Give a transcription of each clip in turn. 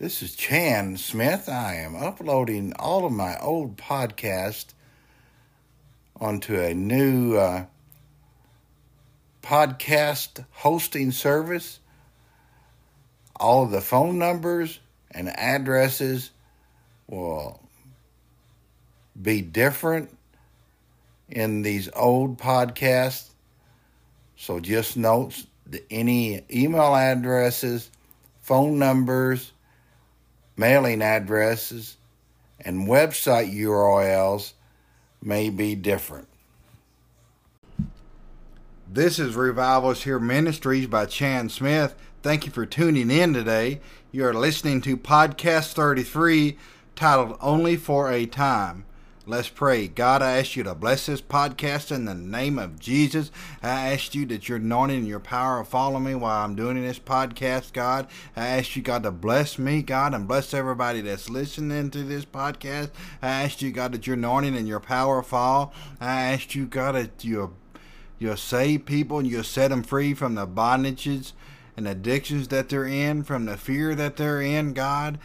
This is Chan Smith. I am uploading all of my old podcasts onto a new uh, podcast hosting service. All of the phone numbers and addresses will be different in these old podcasts. So just note any email addresses, phone numbers, mailing addresses, and website URLs may be different. This is Revival is Here Ministries by Chan Smith. Thank you for tuning in today. You are listening to Podcast 33 titled Only for a Time. Let's pray. God, I ask you to bless this podcast in the name of Jesus. I ask you that your anointing and your power follow me while I'm doing this podcast, God. I ask you, God, to bless me, God, and bless everybody that's listening to this podcast. I ask you, God, that your anointing and your power fall. I ask you, God, that you you'll save people and you'll set them free from the bondages and addictions that they're in, from the fear that they're in, God.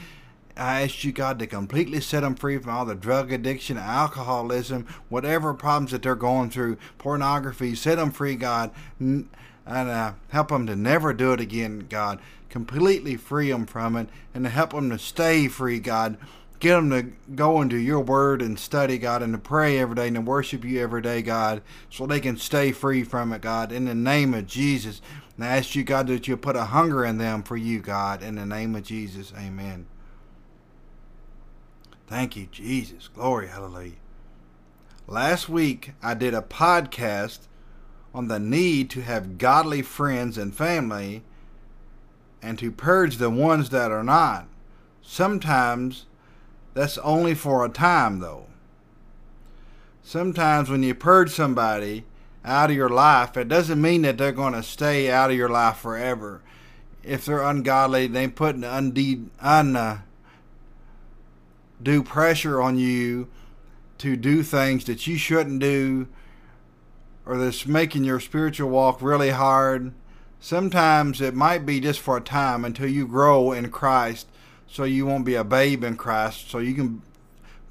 I ask you, God, to completely set them free from all the drug addiction, alcoholism, whatever problems that they're going through, pornography. Set them free, God, and uh, help them to never do it again, God. Completely free them from it and to help them to stay free, God. Get them to go into your word and study, God, and to pray every day and to worship you every day, God, so they can stay free from it, God. In the name of Jesus. And I ask you, God, that you put a hunger in them for you, God. In the name of Jesus. Amen. Thank you, Jesus. Glory, hallelujah. Last week, I did a podcast on the need to have godly friends and family and to purge the ones that are not. Sometimes that's only for a time, though. Sometimes when you purge somebody out of your life, it doesn't mean that they're going to stay out of your life forever. If they're ungodly, they put an undeed, un, uh, do pressure on you to do things that you shouldn't do or that's making your spiritual walk really hard. Sometimes it might be just for a time until you grow in Christ so you won't be a babe in Christ, so you can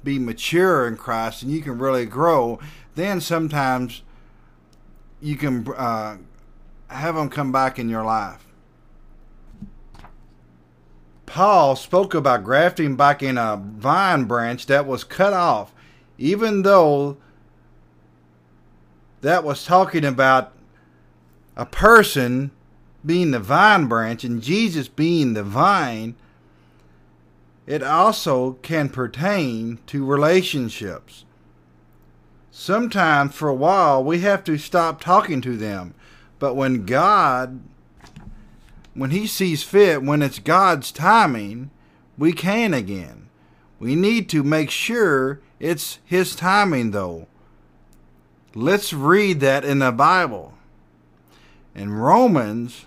be mature in Christ and you can really grow. Then sometimes you can uh, have them come back in your life. Paul spoke about grafting back in a vine branch that was cut off, even though that was talking about a person being the vine branch and Jesus being the vine. It also can pertain to relationships. Sometimes, for a while, we have to stop talking to them. But when God when He sees fit, when it's God's timing, we can again. We need to make sure it's His timing, though. Let's read that in the Bible. In Romans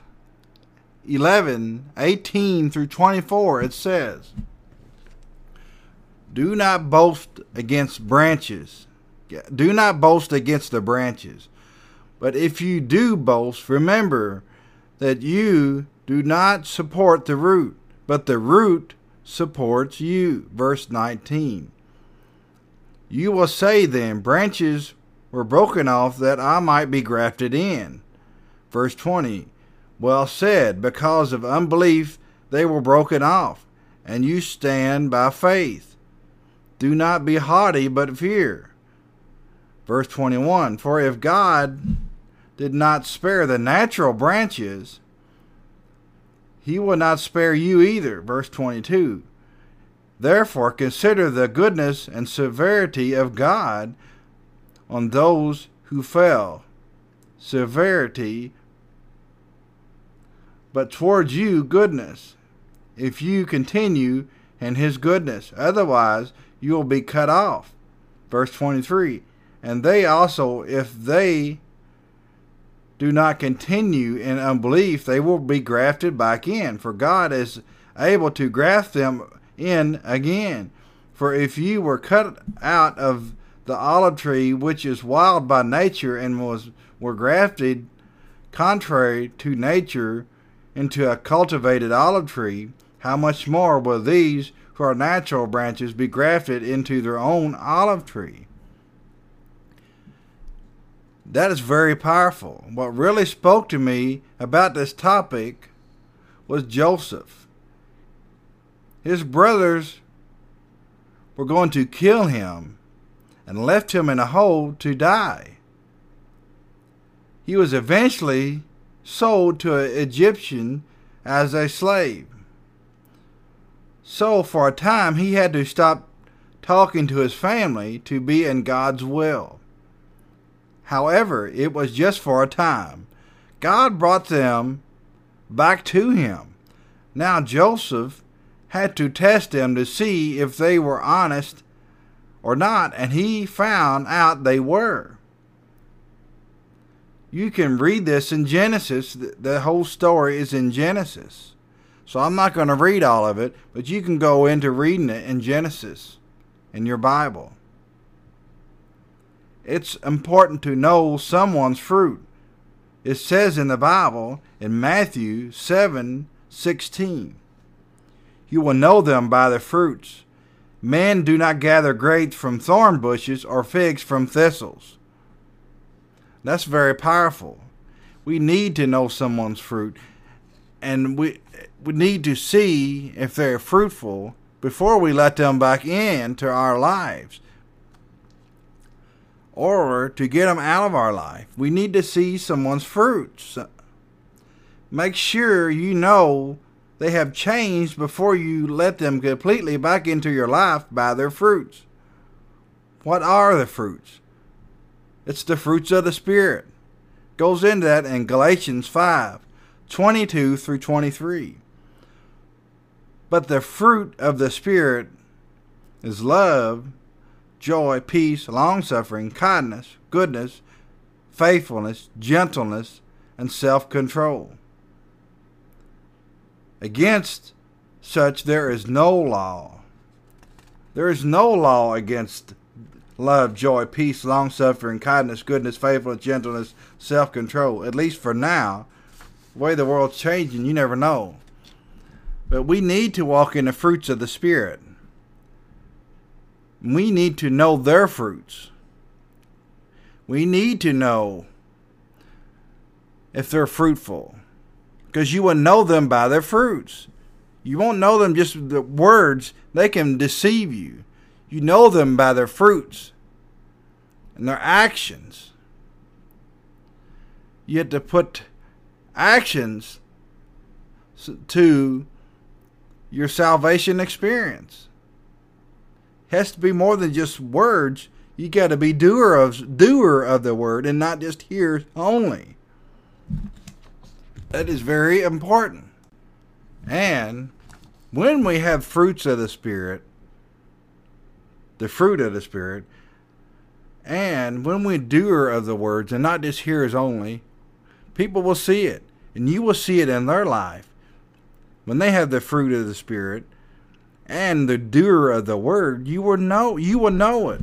11 18 through 24, it says, Do not boast against branches. Do not boast against the branches. But if you do boast, remember that you do not support the root, but the root supports you. Verse 19. You will say then, branches were broken off that I might be grafted in. Verse 20. Well said, because of unbelief they were broken off, and you stand by faith. Do not be haughty, but fear. Verse 21 For if God did not spare the natural branches, he will not spare you either. Verse 22. Therefore, consider the goodness and severity of God on those who fell. Severity, but towards you, goodness, if you continue in his goodness. Otherwise, you will be cut off. Verse 23. And they also, if they do not continue in unbelief, they will be grafted back in, for God is able to graft them in again. For if you were cut out of the olive tree, which is wild by nature, and was were grafted contrary to nature into a cultivated olive tree, how much more will these who are natural branches be grafted into their own olive tree? That is very powerful. What really spoke to me about this topic was Joseph. His brothers were going to kill him and left him in a hole to die. He was eventually sold to an Egyptian as a slave. So, for a time, he had to stop talking to his family to be in God's will. However, it was just for a time. God brought them back to him. Now, Joseph had to test them to see if they were honest or not, and he found out they were. You can read this in Genesis. The whole story is in Genesis. So I'm not going to read all of it, but you can go into reading it in Genesis in your Bible. It's important to know someone's fruit. It says in the Bible in Matthew 7 16, You will know them by their fruits. Men do not gather grapes from thorn bushes or figs from thistles. That's very powerful. We need to know someone's fruit, and we we need to see if they're fruitful before we let them back into our lives or to get them out of our life. We need to see someone's fruits. Make sure you know they have changed before you let them completely back into your life by their fruits. What are the fruits? It's the fruits of the Spirit. Goes into that in Galatians 5 22 through 23. But the fruit of the Spirit is love, joy, peace, long suffering, kindness, goodness, faithfulness, gentleness, and self control. Against such there is no law. There is no law against love, joy, peace, long suffering, kindness, goodness, faithfulness, gentleness, self control. At least for now. The way the world's changing, you never know. But we need to walk in the fruits of the Spirit. We need to know their fruits. We need to know if they're fruitful because you will know them by their fruits. You won't know them just the words, they can deceive you. You know them by their fruits and their actions. You have to put actions to your salvation experience. Has to be more than just words. You got to be doer of doer of the word and not just hearers only. That is very important. And when we have fruits of the Spirit, the fruit of the Spirit, and when we doer of the words and not just hearers only, people will see it. And you will see it in their life. When they have the fruit of the Spirit and the doer of the word, you will know you will know it.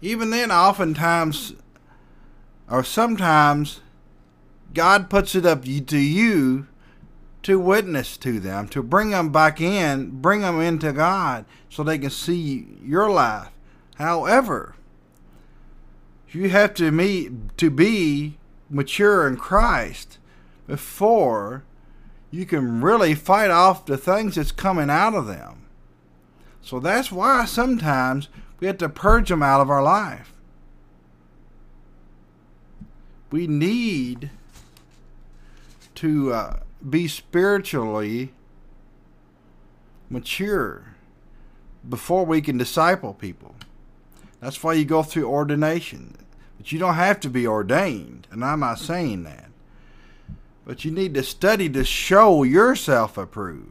Even then oftentimes or sometimes God puts it up to you to witness to them, to bring them back in, bring them into God so they can see your life. However, you have to meet to be mature in Christ before you can really fight off the things that's coming out of them. So that's why sometimes we have to purge them out of our life. We need to uh, be spiritually mature before we can disciple people. That's why you go through ordination. But you don't have to be ordained, and I'm not saying that. But you need to study to show yourself approved.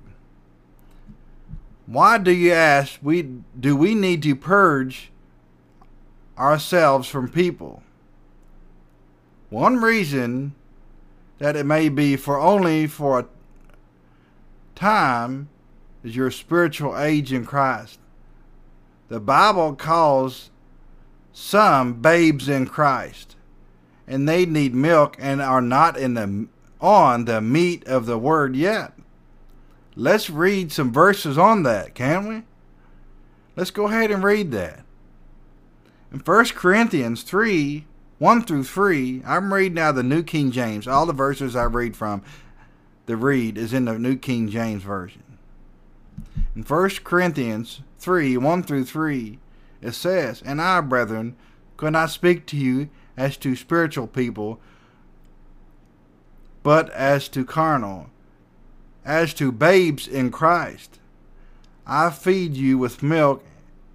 Why do you ask we do we need to purge ourselves from people? One reason that it may be for only for a time is your spiritual age in Christ. The Bible calls some babes in Christ, and they need milk and are not in the on the meat of the word yet. Let's read some verses on that, can we? Let's go ahead and read that. In 1 Corinthians 3 1 through 3, I'm reading now the New King James. All the verses I read from, the read is in the New King James Version. In 1 Corinthians 3 1 through 3, it says, And I, brethren, could not speak to you as to spiritual people, but as to carnal, as to babes in Christ. I feed you with milk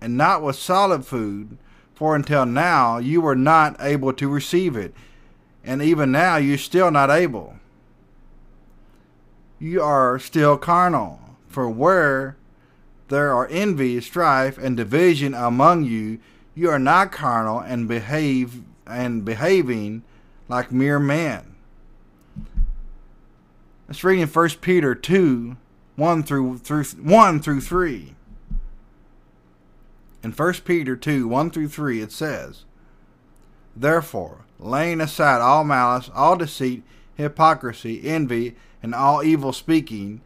and not with solid food, for until now you were not able to receive it, and even now you're still not able. You are still carnal, for where there are envy, strife, and division among you, you are not carnal and behave and behaving like mere men. Let's read in 1 Peter 2 1 through, through 1 through 3. In 1 Peter 2 1 through 3, it says, Therefore, laying aside all malice, all deceit, hypocrisy, envy, and all evil speaking,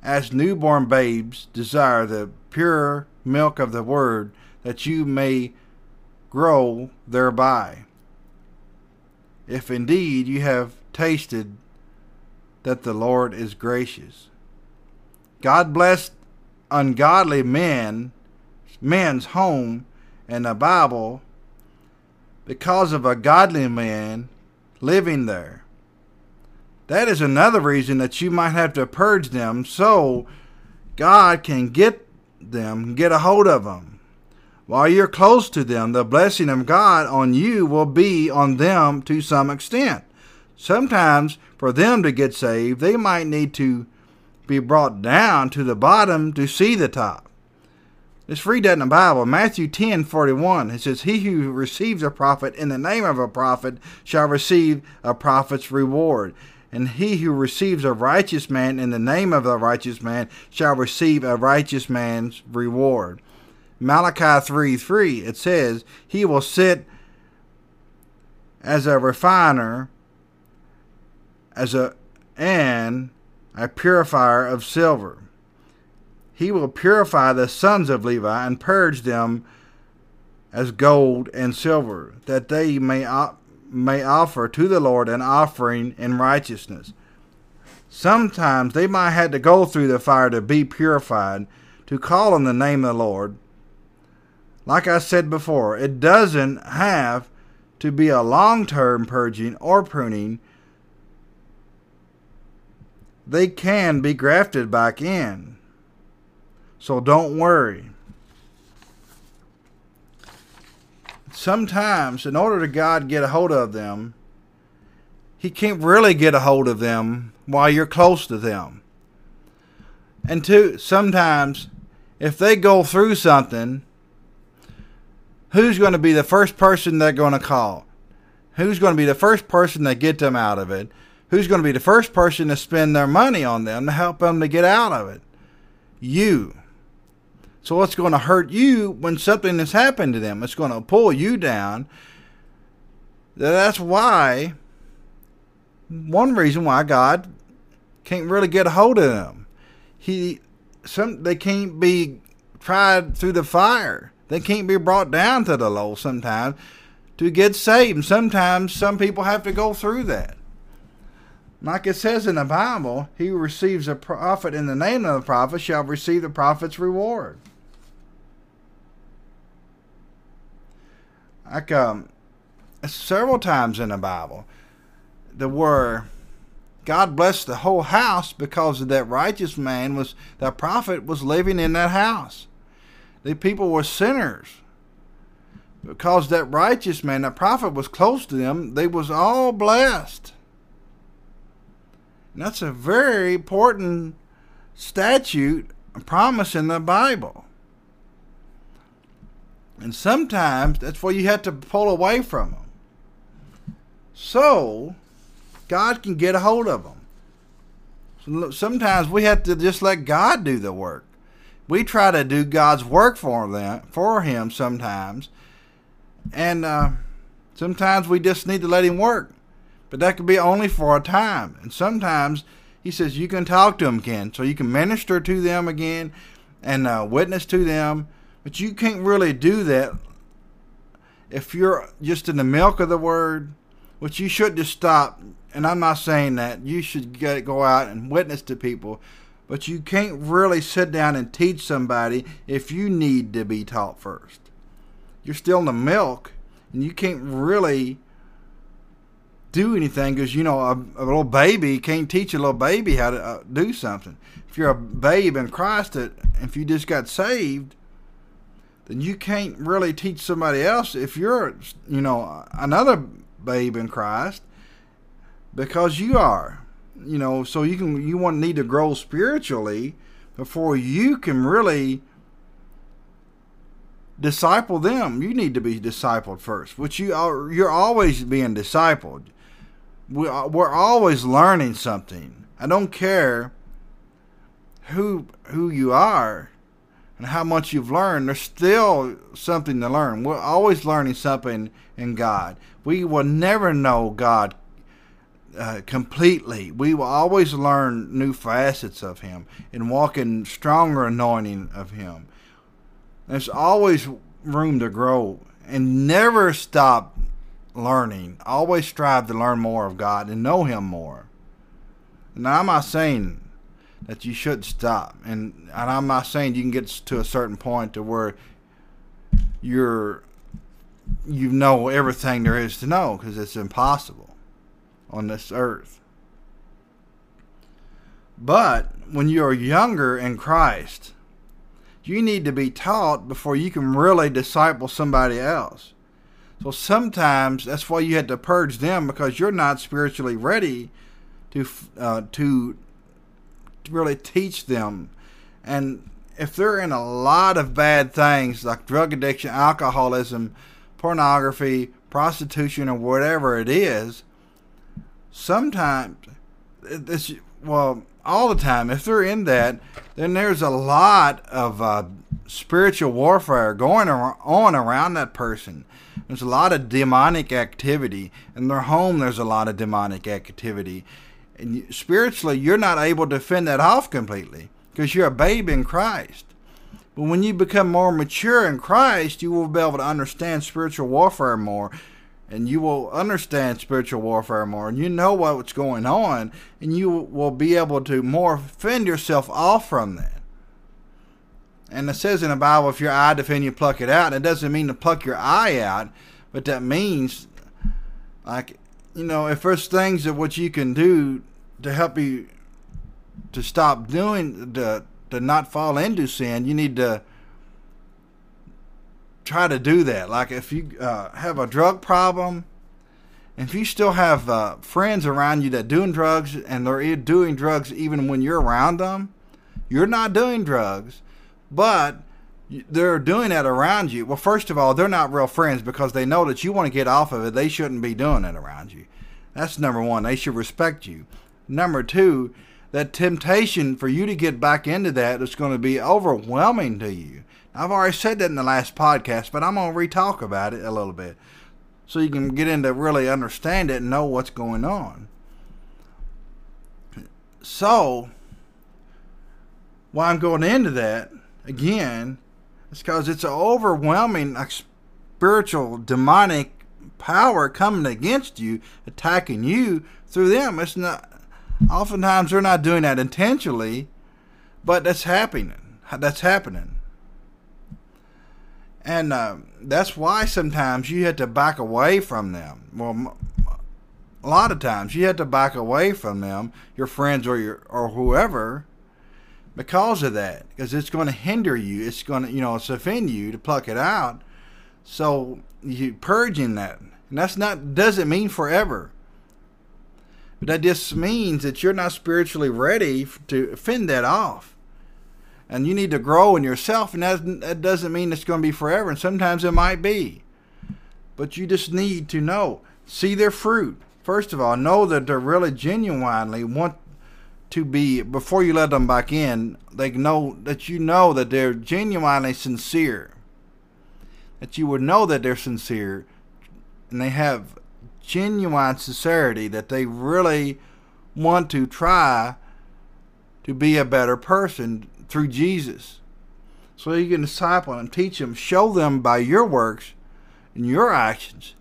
as newborn babes desire the pure milk of the word, that you may grow thereby. If indeed you have tasted that the Lord is gracious. God blessed ungodly men, men's home and the Bible because of a godly man living there. That is another reason that you might have to purge them so God can get them, get a hold of them. While you're close to them, the blessing of God on you will be on them to some extent. Sometimes, for them to get saved, they might need to be brought down to the bottom to see the top. Let's read that in the Bible. Matthew 10 41. It says, He who receives a prophet in the name of a prophet shall receive a prophet's reward and he who receives a righteous man in the name of a righteous man shall receive a righteous man's reward. Malachi 3 3, it says, He will sit as a refiner, as a and a purifier of silver. He will purify the sons of Levi and purge them as gold and silver, that they may may offer to the Lord an offering in righteousness. Sometimes they might have to go through the fire to be purified, to call on the name of the Lord. Like I said before, it doesn't have to be a long term purging or pruning. They can be grafted back in. So don't worry. sometimes, in order to God get a hold of them, He can't really get a hold of them while you're close to them. And two, sometimes, if they go through something, who's going to be the first person they're going to call? Who's going to be the first person that get them out of it? Who's going to be the first person to spend their money on them to help them to get out of it? You. So it's going to hurt you when something has happened to them. It's going to pull you down. That's why, one reason why God can't really get a hold of them. He, some, they can't be tried through the fire. They can't be brought down to the low sometimes to get saved. And sometimes some people have to go through that. Like it says in the Bible, he who receives a prophet in the name of the prophet shall receive the prophet's reward. like um, several times in the Bible, the word God blessed the whole house because that righteous man was that prophet was living in that house. The people were sinners. Because that righteous man, that prophet was close to them, they was all blessed. And that's a very important statute, a promise in the Bible. And sometimes that's where you have to pull away from them. So, God can get a hold of them. Sometimes we have to just let God do the work. We try to do God's work for them, for Him sometimes, and uh, sometimes we just need to let Him work. But that could be only for a time. And sometimes He says you can talk to them again, so you can minister to them again and uh, witness to them, but you can't really do that if you're just in the milk of the word, which you should just stop. And I'm not saying that you should get, go out and witness to people, but you can't really sit down and teach somebody if you need to be taught first. You're still in the milk, and you can't really do anything because you know a, a, little baby can't teach a little baby how to uh, do something. If you're a babe in Christ, if you just got saved, then you can't really teach somebody else. If you're you know another babe in Christ, because you are, you know, so you can you want need to grow spiritually before you can really disciple them. You need to be discipled first, which you are. You're always being discipled we, we're always learning something. I don't care who who you are and how much you've learned. There's still something to learn. We're always learning something in God. We will never know God uh, completely. We will always learn new facets of Him and walk in stronger anointing of Him. There's always room to grow and never stop learning. Always strive to learn more of God and know Him more. Now, I'm not saying that you should stop, and, and I'm not saying you can get to a certain point to where you're you know everything there is to know because it's impossible on this earth. But when you're younger in Christ, you need to be taught before you can really disciple somebody else. So sometimes that's why you had to purge them because you're not spiritually ready to uh, to really teach them. And if they're in a lot of bad things like drug addiction, alcoholism, pornography, prostitution, or whatever it is, sometimes this well all the time. If they're in that, then there's a lot of uh, spiritual warfare going on around that person. There's a lot of demonic activity. In their home, there's a lot of demonic activity. And spiritually, you're not able to fend that off completely because you're a babe in Christ. But when you become more mature in Christ, you will be able to understand spiritual warfare more. And you will understand spiritual warfare more. And you know what's going on. And you will be able to more fend yourself off from that. And it says in the Bible, if your eye defend you, pluck it out. It doesn't mean to pluck your eye out, but that means, like, you know, if there's things that what you can do to help you to stop doing, to, to not fall into sin, you need to try to do that. Like, if you uh, have a drug problem, if you still have uh, friends around you that doing drugs and they're doing drugs even when you're around them, you're not doing drugs but they're doing that around you. Well, first of all, they're not real friends because they know that you want to get off of it. They shouldn't be doing it around you. That's number one. They should respect you. Number two, that temptation for you to get back into that is going to be overwhelming to you. I've already said that in the last podcast, but I'm going to re-talk about it a little bit so you can get into really understand it and know what's going on. So, while I'm going into that, again, it's because it's an overwhelming spiritual demonic power coming against you, attacking you through them. It's not. Oftentimes they're not doing that intentionally, but that's happening. That's happening. And uh, that's why sometimes you have to back away from them. Well, a lot of times you have to back away from them, your friends or your or whoever, because of that because it's going to hinder you it's going to you know it's offend you to pluck it out. So you purging that and that's not doesn't mean forever. But that just means that you're not spiritually ready to fend that off. And you need to grow in yourself and that, that doesn't mean it's going to be forever and sometimes it might be. But you just need to know. See their fruit. First of all know that they're really genuinely want to be before you let them back in they know that you know that they're genuinely sincere that you would know that they're sincere and they have genuine sincerity that they really want to try to be a better person through Jesus. So you can disciple them, teach them, show them by your works and your actions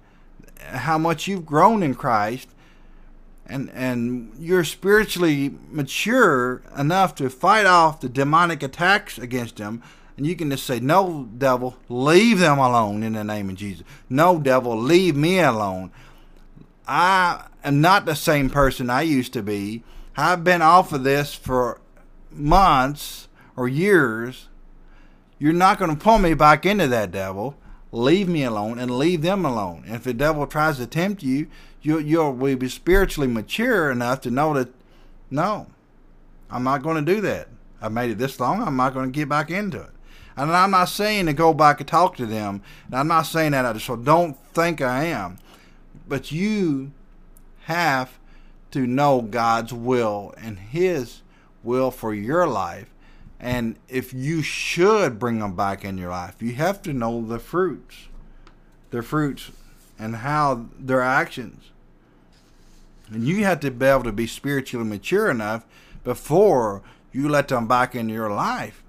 how much you've grown in Christ and and you're spiritually mature enough to fight off the demonic attacks against them. And you can just say no devil leave them alone in the name of jesus. No devil leave me alone. I am not the same person i used to be. I've been off of this for months or years. You're not going to pull me back into that devil. Leave me alone and leave them alone. And if the devil tries to tempt you, you you'll be spiritually mature enough to know that no, I'm not going to do that. I've made it this long. I'm not going to get back into it. And I'm not saying to go back and talk to them. And I'm not saying that. i So don't think I am. But you have to know God's will and His will for your life and if you should bring them back in your life, you have to know the fruits, their fruits, and how their actions. And you have to be able to be spiritually mature enough before you let them back into your life.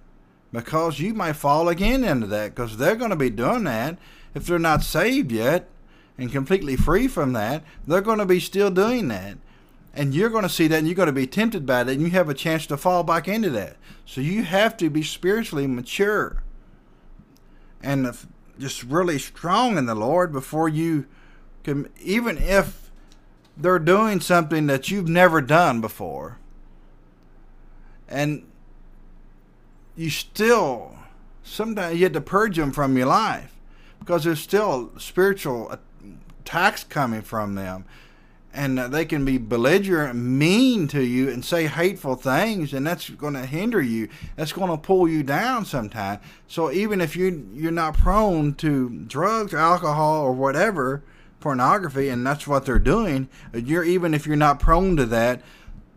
Because you might fall again into that, because they're going to be doing that if they're not saved yet and completely free from that. They're going to be still doing that and you're going to see that and you're going to be tempted by that and you have a chance to fall back into that so you have to be spiritually mature and just really strong in the lord before you can even if they're doing something that you've never done before and you still sometimes you have to purge them from your life because there's still spiritual attacks coming from them and they can be belligerent, mean to you, and say hateful things, and that's going to hinder you. That's going to pull you down sometimes. So even if you you're not prone to drugs, alcohol, or whatever, pornography, and that's what they're doing, you're even if you're not prone to that,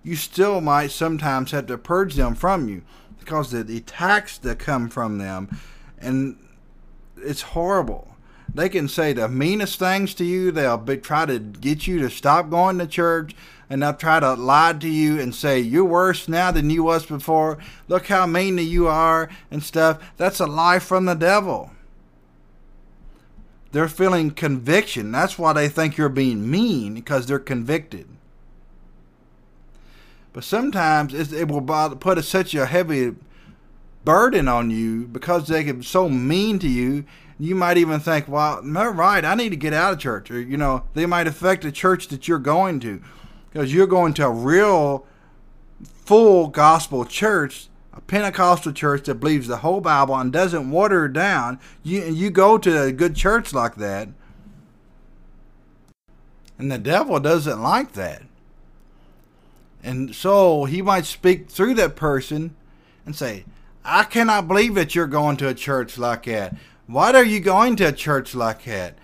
you still might sometimes have to purge them from you because the, the attacks that come from them, and it's horrible they can say the meanest things to you. They'll be, try to get you to stop going to church, and they'll try to lie to you and say you're worse now than you was before. Look how mean you are and stuff. That's a lie from the devil. They're feeling conviction. That's why they think you're being mean because they're convicted. But sometimes it will put such a heavy burden on you because they get so mean to you you might even think, well, no, right, I need to get out of church. Or, you know, they might affect the church that you're going to because you're going to a real full gospel church, a Pentecostal church that believes the whole Bible and doesn't water it down. You, you go to a good church like that, and the devil doesn't like that. And so he might speak through that person and say, I cannot believe that you're going to a church like that. Why are you going to a church like that?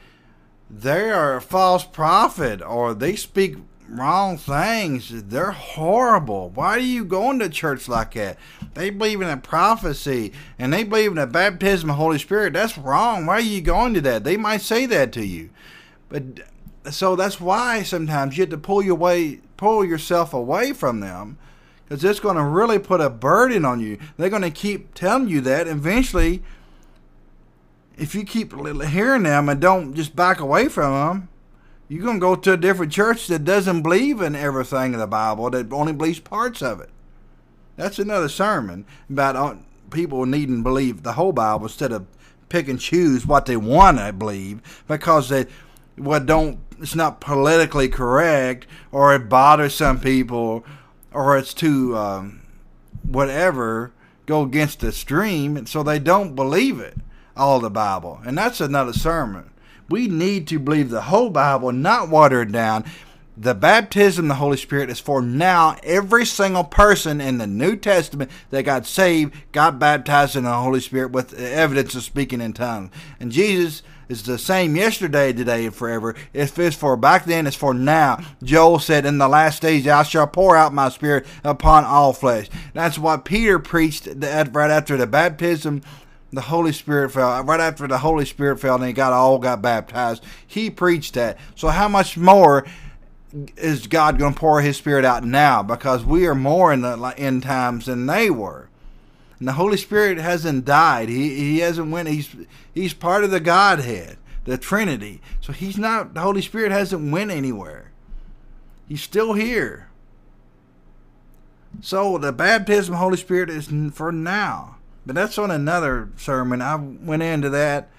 They are a false prophet or they speak wrong things. They're horrible. Why are you going to church like that? They believe in a prophecy and they believe in a baptism of the Holy Spirit. That's wrong. Why are you going to that? They might say that to you. But so that's why sometimes you have to pull your way pull yourself away from them because it's going to really put a burden on you. They're going to keep telling you that. Eventually, if you keep hearing them and don't just back away from them, you're going to go to a different church that doesn't believe in everything in the Bible, that only believes parts of it. That's another sermon about uh, people needing to believe the whole Bible instead of pick and choose what they want to believe because they what don't it's not politically correct or it bothers some people or it's too um, whatever go against the stream and so they don't believe it all the Bible. And that's another sermon. We need to believe the whole Bible, not water it down. The baptism of the Holy Spirit is for now. Every single person in the New Testament that got saved got baptized in the Holy Spirit with evidence of speaking in tongues. And Jesus is the same yesterday, today, and forever. If it's for back then, it's for now. Joel said, In the last days I shall pour out my spirit upon all flesh. That's what Peter preached right after the baptism the Holy Spirit fell right after the Holy Spirit fell and they got all got baptized. He preached that. So how much more is God going to pour His Spirit out now? Because we are more in the end times than they were. And the Holy Spirit hasn't died. He he hasn't went. He's he's part of the Godhead, the Trinity. So he's not. The Holy Spirit hasn't went anywhere. He's still here. So the baptism of the Holy Spirit is for now. But that's on another sermon. I went into that.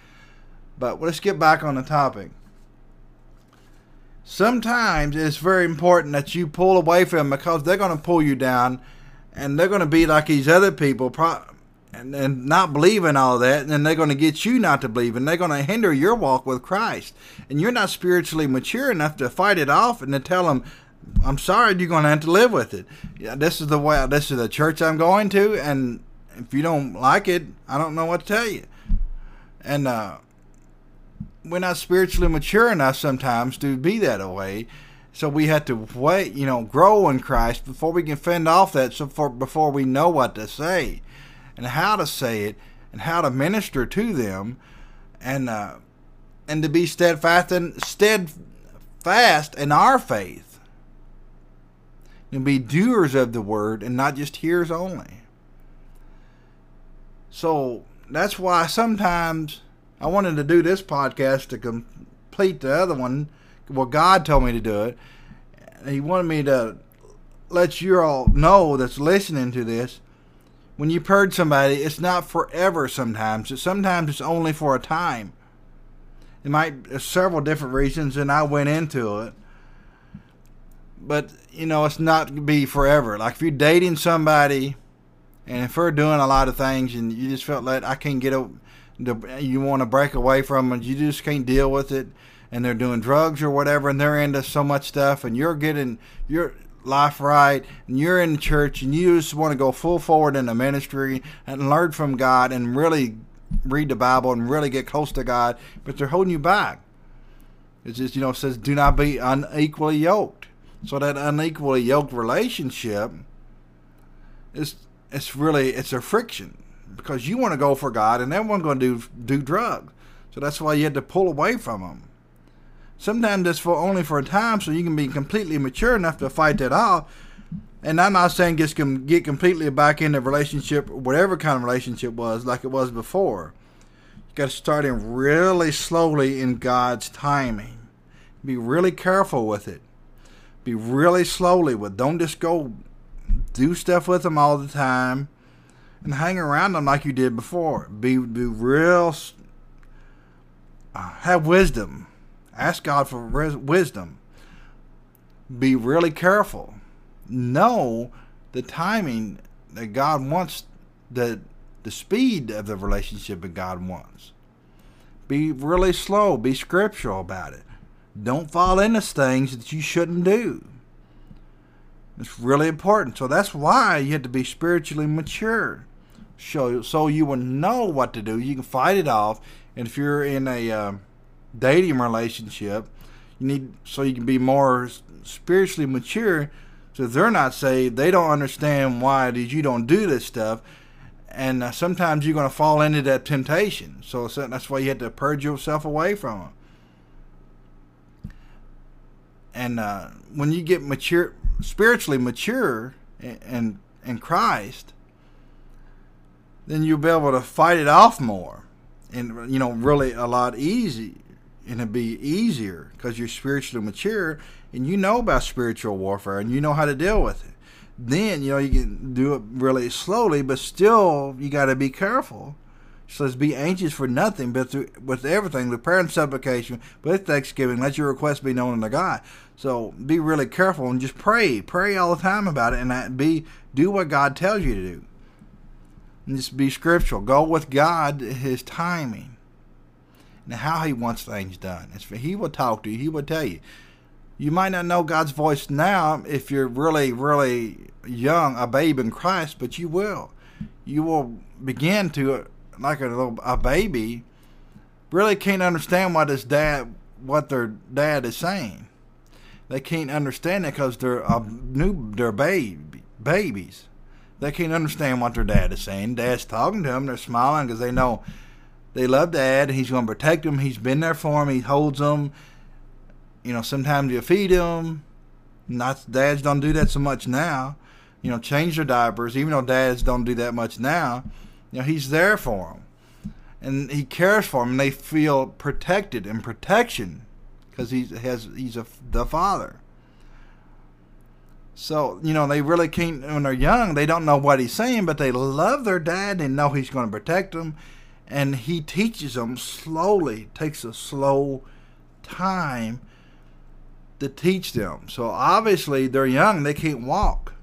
But let's get back on the topic. Sometimes it's very important that you pull away from them because they're going to pull you down and they're going to be like these other people and, and not believe in all that, and then they're going to get you not to believe, and they're going to hinder your walk with Christ. And you're not spiritually mature enough to fight it off and to tell them, I'm sorry, you're going to have to live with it. Yeah, this is the way. This is the church I'm going to, and if you don't like it, I don't know what to tell you. And uh, we're not spiritually mature enough sometimes to be that way. So we have to wait, you know, grow in Christ before we can fend off that. So for, before we know what to say, and how to say it, and how to minister to them, and uh, and to be steadfast and steadfast in our faith and be doers of the word and not just hearers only. So that's why sometimes I wanted to do this podcast to complete the other one. Well, God told me to do it. He wanted me to let you all know that's listening to this. When you purge somebody, it's not forever sometimes. Sometimes it's only for a time. It might several different reasons, and I went into it but you know, it's not be forever. Like if you're dating somebody, and if we're doing a lot of things, and you just felt like I can't get a, you want to break away from them, you just can't deal with it, and they're doing drugs or whatever, and they're into so much stuff, and you're getting your life right, and you're in church, and you just want to go full forward in the ministry and learn from God and really read the Bible and really get close to God, but they're holding you back. It's just you know it says do not be unequally yoked. So that unequally yoked relationship is it's really it's a friction because you want to go for God and everyone's going to do do drugs. So that's why you had to pull away from them. Sometimes it's for only for a time, so you can be completely mature enough to fight that off. And I'm not saying just get completely back in the relationship, whatever kind of relationship was, like it was before. You got to start in really slowly in God's timing. Be really careful with it be really slowly with. Don't just go do stuff with them all the time and hang around them like you did before. Be be real. Uh, have wisdom. Ask God for res- wisdom. Be really careful. Know the timing that God wants. The the speed of the relationship that God wants. Be really slow. Be scriptural about it. Don't fall into things that you shouldn't do. It's really important. So that's why you have to be spiritually mature. So, so you will know what to do. You can fight it off. And if you're in a uh, dating relationship, you need so you can be more spiritually mature. So they're not saved, they don't understand why did you don't do this stuff. And uh, sometimes you're going to fall into that temptation. So that's why you have to purge yourself away from them and uh, when you get mature, spiritually mature, and in Christ, then you'll be able to fight it off more, and you know, really a lot easy, and it'll be easier because you're spiritually mature and you know about spiritual warfare and you know how to deal with it. Then you know you can do it really slowly, but still you got to be careful says, Be anxious for nothing, but through, with everything, with prayer and supplication, with thanksgiving, let your requests be known unto God. So be really careful and just pray. Pray all the time about it and be do what God tells you to do. And just be scriptural. Go with God, His timing, and how He wants things done. He will talk to you, He will tell you. You might not know God's voice now if you're really, really young, a babe in Christ, but you will. You will begin to like a little a baby really can't understand what his dad what their dad is saying. They can't understand it because they're a new they're baby babies. They can't understand what their dad is saying. Dad's talking to them. They're smiling because they know they love dad. He's going to protect them. He's been there for them. He holds them. You know, sometimes you feed them. Not dads don't do that so much now. You know, change their diapers. Even though dads don't do that much now, you know, he's there for them, and he cares for them. And they feel protected and protection because he has he's a, the father. So you know they really can't when they're young. They don't know what he's saying, but they love their dad and know he's going to protect them. And he teaches them slowly. Takes a slow time to teach them. So obviously they're young, they can't walk.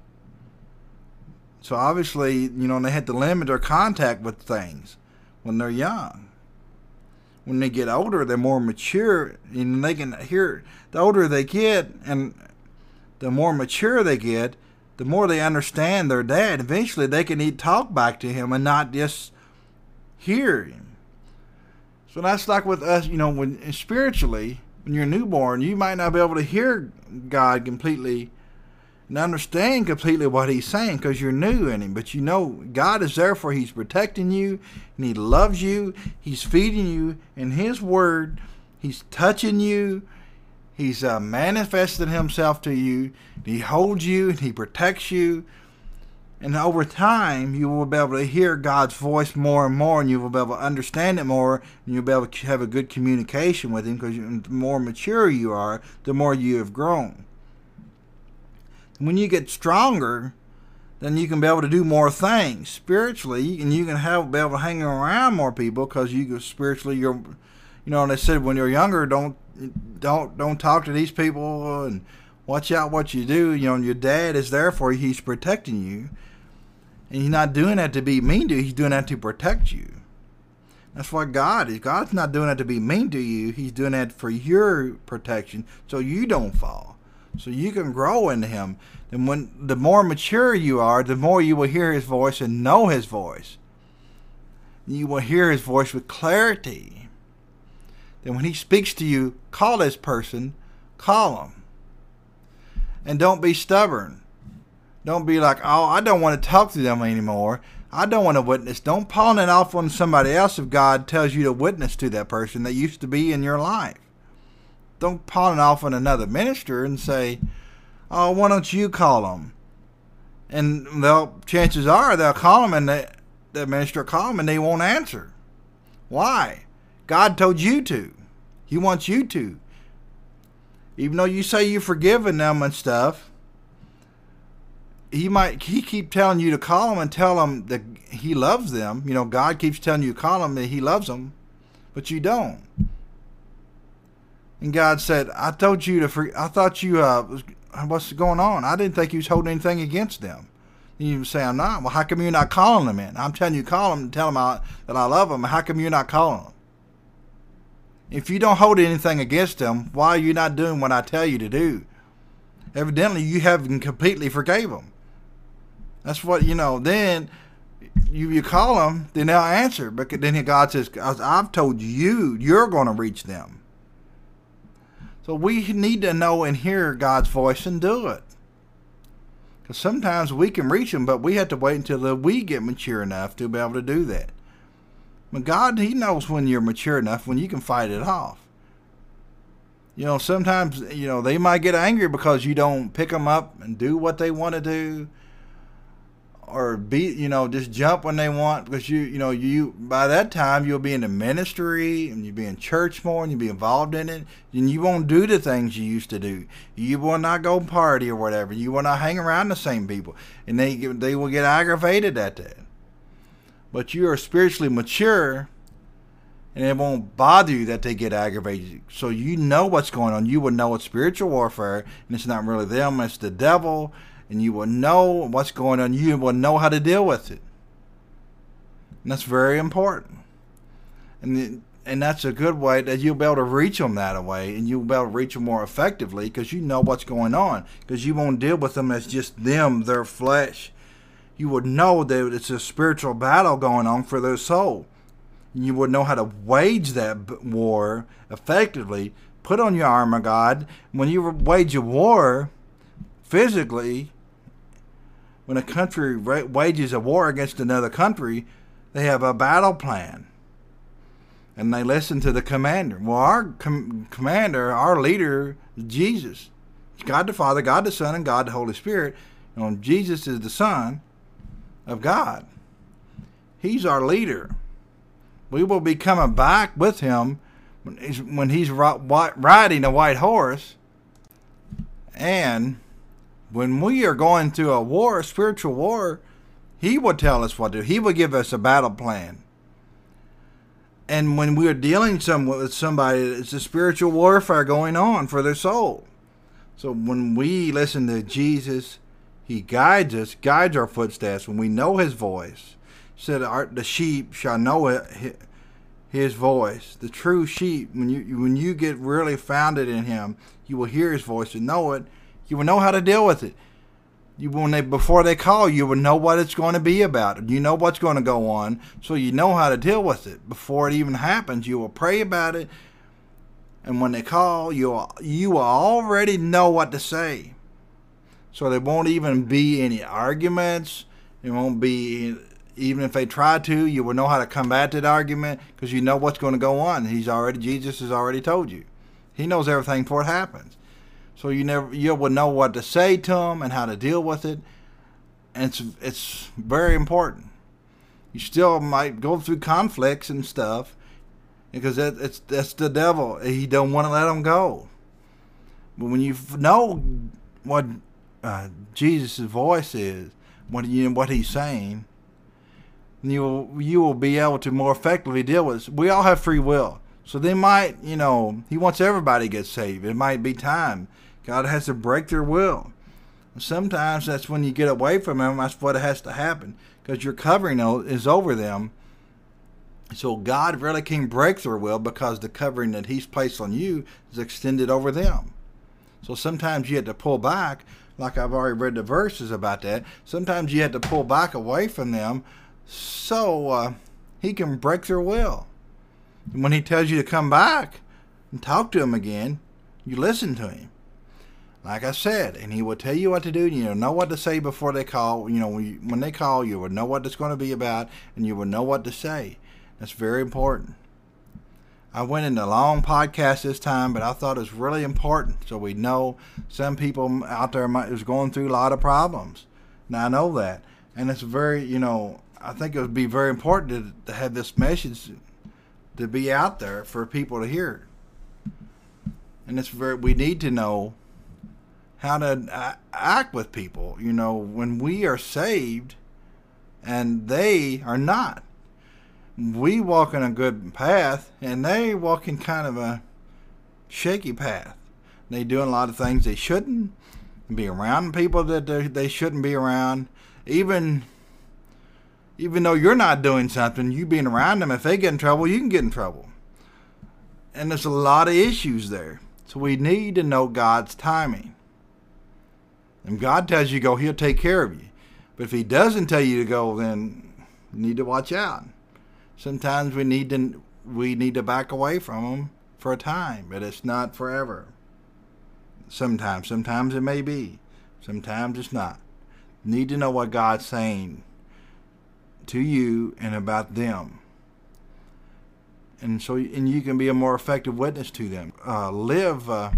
So obviously, you know, they had to limit their contact with things when they're young. When they get older, they're more mature and they can hear the older they get and the more mature they get, the more they understand their dad. Eventually they can eat talk back to him and not just hear him. So that's like with us, you know, when spiritually, when you're newborn, you might not be able to hear God completely and understand completely what He's saying because you're new in Him. But you know God is there for He's protecting you and He loves you. He's feeding you in His Word. He's touching you. He's uh, manifested Himself to you. He holds you and He protects you. And over time, you will be able to hear God's voice more and more, and you will be able to understand it more, and you'll be able to have a good communication with Him because the more mature you are, the more you have grown. When you get stronger, then you can be able to do more things spiritually, and you can have be able to hang around more people because you spiritually you're, you know. And they said when you're younger, don't don't don't talk to these people and watch out what you do. You know, your dad is there for you; he's protecting you and he's not doing that to be mean to you, he's doing that to protect you. That's why God is. God's not doing that to be mean to you, he's doing that for your protection so you don't fall. So you can grow into him. And when the more mature you are, the more you will hear his voice and know his voice. You will hear his voice with clarity. Then when he speaks to you, call this person, call him. And don't be stubborn. Don't be like, oh, I don't want to talk to them anymore. I don't want to witness. Don't pawn it off on somebody else if God tells you to witness to that person that used to be in your life. Don't pawn it off on another minister and say, oh, why don't you call them? And they'll, chances are they'll call them and the, minister call them and they won't answer. Why? God told you to. He wants you to. Even though you say you've forgiven them and stuff, he might he keep telling you to call him and tell him that he loves them. You know, God keeps telling you to call him that he loves them, but you don't. And God said, "I told you to. For, I thought you. Uh, what's going on? I didn't think you was holding anything against them." And you say, "I'm not." Well, how come you're not calling them in? I'm telling you, call them and tell them I, that I love them. How come you're not calling them? If you don't hold anything against them, why are you not doing what I tell you to do? Evidently, you haven't completely forgave them. That's what you know. Then you you call them, then they'll answer. But then God says, "I've told you, you're going to reach them." So we need to know and hear God's voice and do it. Because sometimes we can reach them, but we have to wait until we get mature enough to be able to do that. But God, He knows when you're mature enough when you can fight it off. You know, sometimes you know they might get angry because you don't pick them up and do what they want to do or be you know just jump when they want because you you know you by that time you'll be in the ministry and you'll be in church more and you'll be involved in it and you won't do the things you used to do. You will not go party or whatever. You will not hang around the same people. And they they will get aggravated at that. But you are spiritually mature and it won't bother you that they get aggravated. So you know what's going on. You will know it's spiritual warfare and it's not really them it's the devil and you will know what's going on. You will know how to deal with it. And that's very important. And and that's a good way that you'll be able to reach them that way, and you'll be able to reach them more effectively because you know what's going on. Because you won't deal with them as just them, their flesh. You would know that it's a spiritual battle going on for their soul. You would know how to wage that war effectively. Put on your armor, God. When you wage a war physically, when a country wages a war against another country, they have a battle plan. And they listen to the commander. Well, our com- commander, our leader, Jesus. God the Father, God the Son, and God the Holy Spirit. You know, Jesus is the Son of God. He's our leader. We will be coming back with him when he's, when he's riding a white horse. And when we are going through a war, a spiritual war, he will tell us what to do. He will give us a battle plan. And when we are dealing some, with somebody, it's a spiritual warfare going on for their soul. So when we listen to Jesus, He guides us, guides our footsteps. When we know His voice, he said, "The sheep shall know it, His voice." The true sheep, when you when you get really founded in Him, you will hear His voice and know it. You will know how to deal with it. You when they before they call, you will know what it's going to be about. You know what's going to go on, so you know how to deal with it before it even happens. You will pray about it and when they call, you you already know what to say. So there won't even be any arguments. There won't be even if they try to, you will know how to combat that argument because you know what's going to go on. He's already Jesus has already told you. He knows everything before it happens. So you never you will know what to say to them and how to deal with it. And it's it's very important. You still might go through conflicts and stuff, because that, it's that's the devil. He don't want to let them go. But when you know what uh, Jesus' voice is, what you what he's saying, you will, you will be able to more effectively deal with. It. We all have free will, so they might you know he wants everybody to get saved. It might be time. God has to break their will. Sometimes that's when you get away from him. That's what has to happen because your covering is over them so God really can break their will because the covering that He's placed on you is extended over them. So sometimes you have to pull back, like I've already read the verses about that. Sometimes you have to pull back away from them so uh, He can break their will. And when He tells you to come back and talk to Him again, you listen to Him. Like I said, and He will tell you what to do, and you know know what to say before they call. You know, when they call, you will know what it's going to be about, and you will know what to say. That's very important. I went into a long podcast this time, but I thought it was really important so we know some people out there might, is going through a lot of problems. Now I know that, and it's very you know I think it would be very important to, to have this message to be out there for people to hear. And it's very we need to know how to uh, act with people. You know when we are saved, and they are not we walk in a good path and they walk in kind of a shaky path. They doing a lot of things they shouldn't be around people that they shouldn't be around. Even even though you're not doing something, you being around them, if they get in trouble, you can get in trouble. And there's a lot of issues there. So we need to know God's timing. And God tells you to go, He'll take care of you. But if He doesn't tell you to go, then you need to watch out sometimes we need to we need to back away from them for a time, but it's not forever. Sometimes, sometimes it may be, sometimes it's not. Need to know what God's saying to you and about them, and so and you can be a more effective witness to them. Uh, live uh,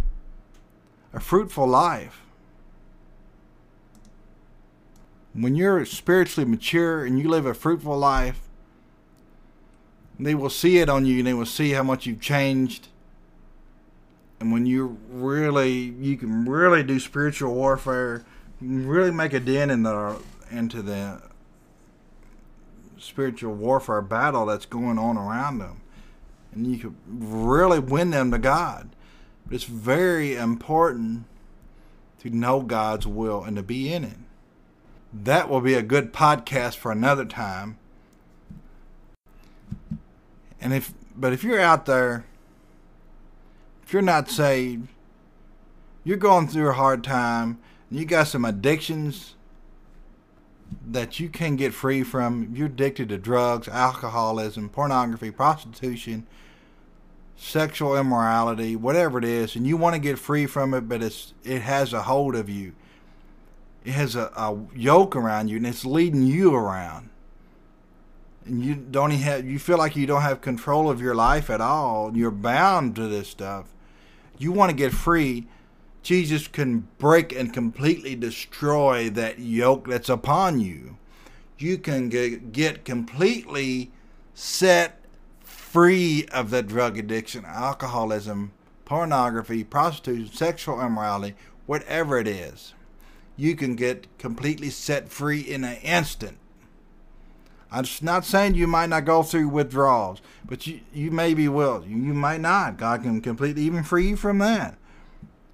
a fruitful life. When you're spiritually mature and you live a fruitful life, they will see it on you and they will see how much you've changed. And when you really, you can really do spiritual warfare, really make a dent in the into the spiritual warfare battle that's going on around them, and you can really win them to God. But it's very important to know God's will and to be in it. That will be a good podcast for another time. And if but if you're out there, if you're not saved, you're going through a hard time, you got some addictions that you can get free from. You're addicted to drugs, alcoholism, pornography, prostitution, sexual immorality, whatever it is, and you want to get free from it, but it's it has a hold of you. It has a, a yoke around you, and it's leading you around and you don't even have you feel like you don't have control of your life at all you're bound to this stuff you want to get free Jesus can break and completely destroy that yoke that's upon you. You can get completely set free of that drug addiction, alcoholism, pornography, prostitution, sexual immorality, whatever it is. You can get completely set free in an instant. I'm not saying you might not go through withdrawals, but you, you maybe will. You, you might not. God can completely even free you from that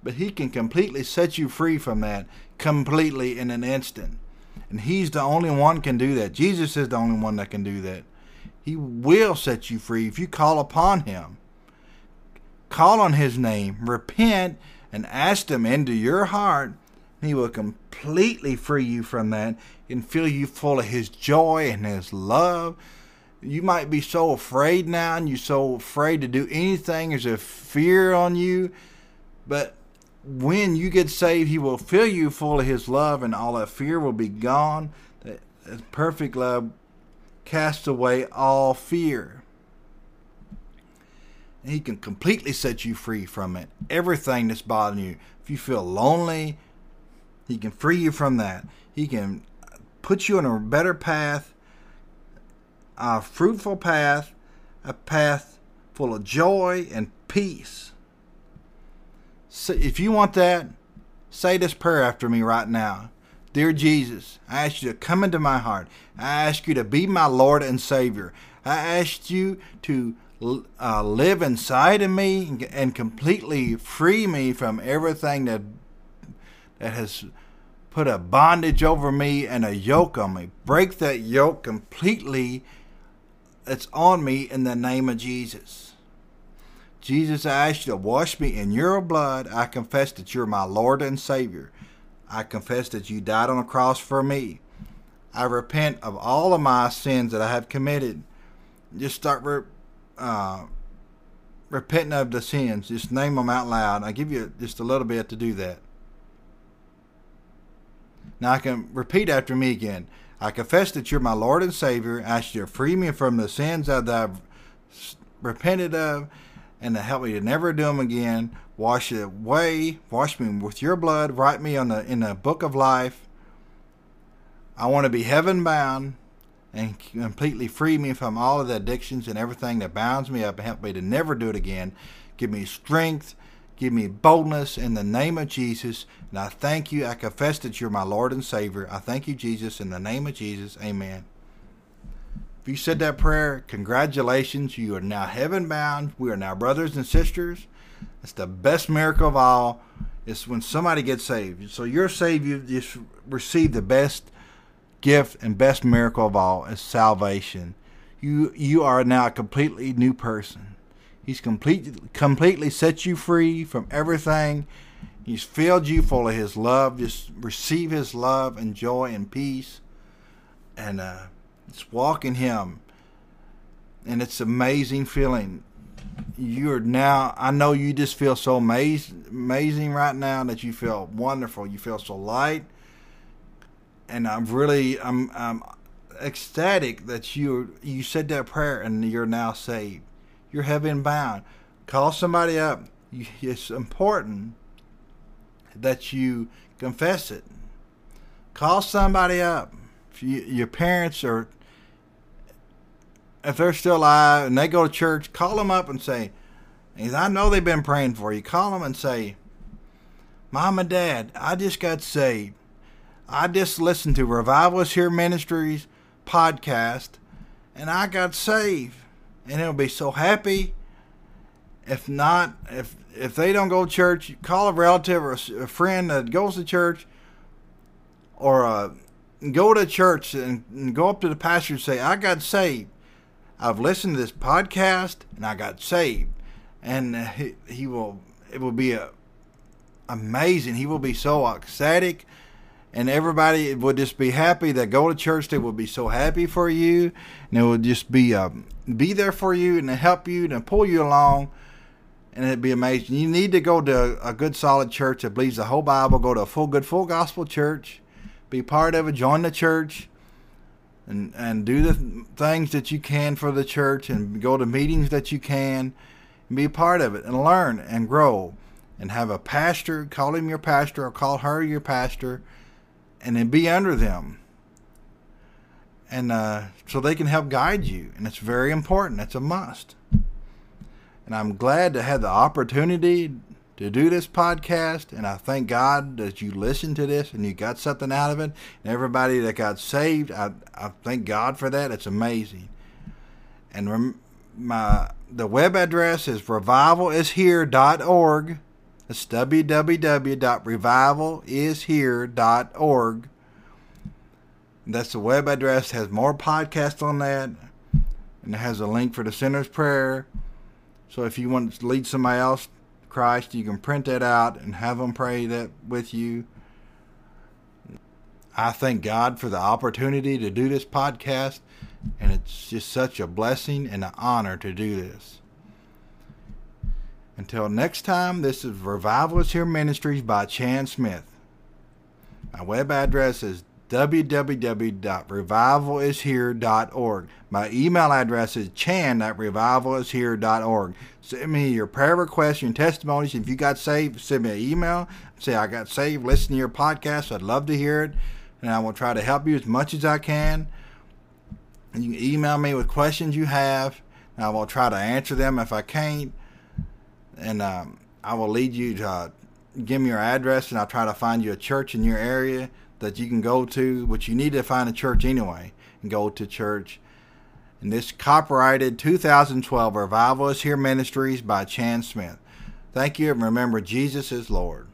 but he can completely set you free from that completely in an instant. And he's the only one can do that. Jesus is the only one that can do that. He will set you free if you call upon him. Call on his name, repent, and ask him into your heart. He will completely free you from that and fill you full of his joy and his love. You might be so afraid now and you're so afraid to do anything. There's a fear on you. But when you get saved, He will fill you full of His love, and all that fear will be gone. That perfect love casts away all fear. He can completely set you free from it. Everything that's bothering you. If you feel lonely, He can free you from that. He can put you on a better path, a fruitful path, a path full of joy and peace if you want that, say this prayer after me right now. Dear Jesus, I ask you to come into my heart. I ask you to be my Lord and Savior. I ask you to uh, live inside of me and completely free me from everything that that has put a bondage over me and a yoke on me. Break that yoke completely that's on me in the name of Jesus. Jesus, I ask you to wash me in your blood. I confess that you're my Lord and Savior. I confess that you died on the cross for me. I repent of all of my sins that I have committed. Just start re- uh, repenting of the sins. Just name them out loud. I give you just a little bit to do that. Now I can repeat after me again. I confess that you're my Lord and Savior. I ask you to free me from the sins that I've repented of and to help me to never do them again. Wash it away. Wash me with your blood. Write me on the in the book of life. I want to be heaven bound and completely free me from all of the addictions and everything that bounds me up and help me to never do it again. Give me strength. Give me boldness in the name of Jesus. And I thank you. I confess that you're my Lord and Savior. I thank you, Jesus, in the name of Jesus. Amen. If you said that prayer, congratulations. You are now heaven bound. We are now brothers and sisters. It's the best miracle of all. It's when somebody gets saved. So you're saved, you just received the best gift and best miracle of all is salvation. You you are now a completely new person. He's completely completely set you free from everything. He's filled you full of his love. Just receive his love and joy and peace. And uh it's walking Him. And it's amazing feeling. You're now, I know you just feel so amazing, amazing right now that you feel wonderful. You feel so light. And I'm really, I'm, I'm ecstatic that you you said that prayer and you're now saved. You're heaven bound. Call somebody up. It's important that you confess it. Call somebody up. If you, your parents are if they're still alive and they go to church, call them up and say, I know they've been praying for you. Call them and say, Mom and Dad, I just got saved. I just listened to Revival is Here Ministries podcast and I got saved. And it'll be so happy. If not, if if they don't go to church, call a relative or a, friend that goes to church or uh, go to church and, and go up to the pastor and say, I got saved. I've listened to this podcast and I got saved. And he, he will, it will be a, amazing. He will be so ecstatic and everybody would just be happy that go to church. They would be so happy for you, and it would just be um, be there for you and help you and pull you along, and it'd be amazing. You need to go to a good, solid church that believes the whole Bible. Go to a full, good, full gospel church. Be part of it. Join the church and and do the things that you can for the church and go to meetings that you can and be part of it and learn and grow and have a pastor, call him your pastor or call her your pastor, and then be under them. And uh, so they can help guide you. And it's very important, it's a must. And I'm glad to have the opportunity to do this podcast. And I thank God that you listened to this and you got something out of it. And everybody that got saved, I, I thank God for that. It's amazing. And rem- my the web address is revivalishere.org. It's www.revivalishere.org. That's the web address. It has more podcasts on that, and it has a link for the sinner's prayer. So if you want to lead somebody else Christ, you can print that out and have them pray that with you. I thank God for the opportunity to do this podcast, and it's just such a blessing and an honor to do this. Until next time, this is Revival is Here Ministries by Chan Smith. My web address is www.revivalishere.org. My email address is chan at revivalishere.org. Send me your prayer requests, your testimonies. If you got saved, send me an email. Say, I got saved, listen to your podcast. I'd love to hear it. And I will try to help you as much as I can. And you can email me with questions you have. And I will try to answer them if I can't. And um, I will lead you to uh, give me your address, and I'll try to find you a church in your area that you can go to, But you need to find a church anyway, and go to church. And this copyrighted 2012 Revival is Here Ministries by Chan Smith. Thank you, and remember, Jesus is Lord.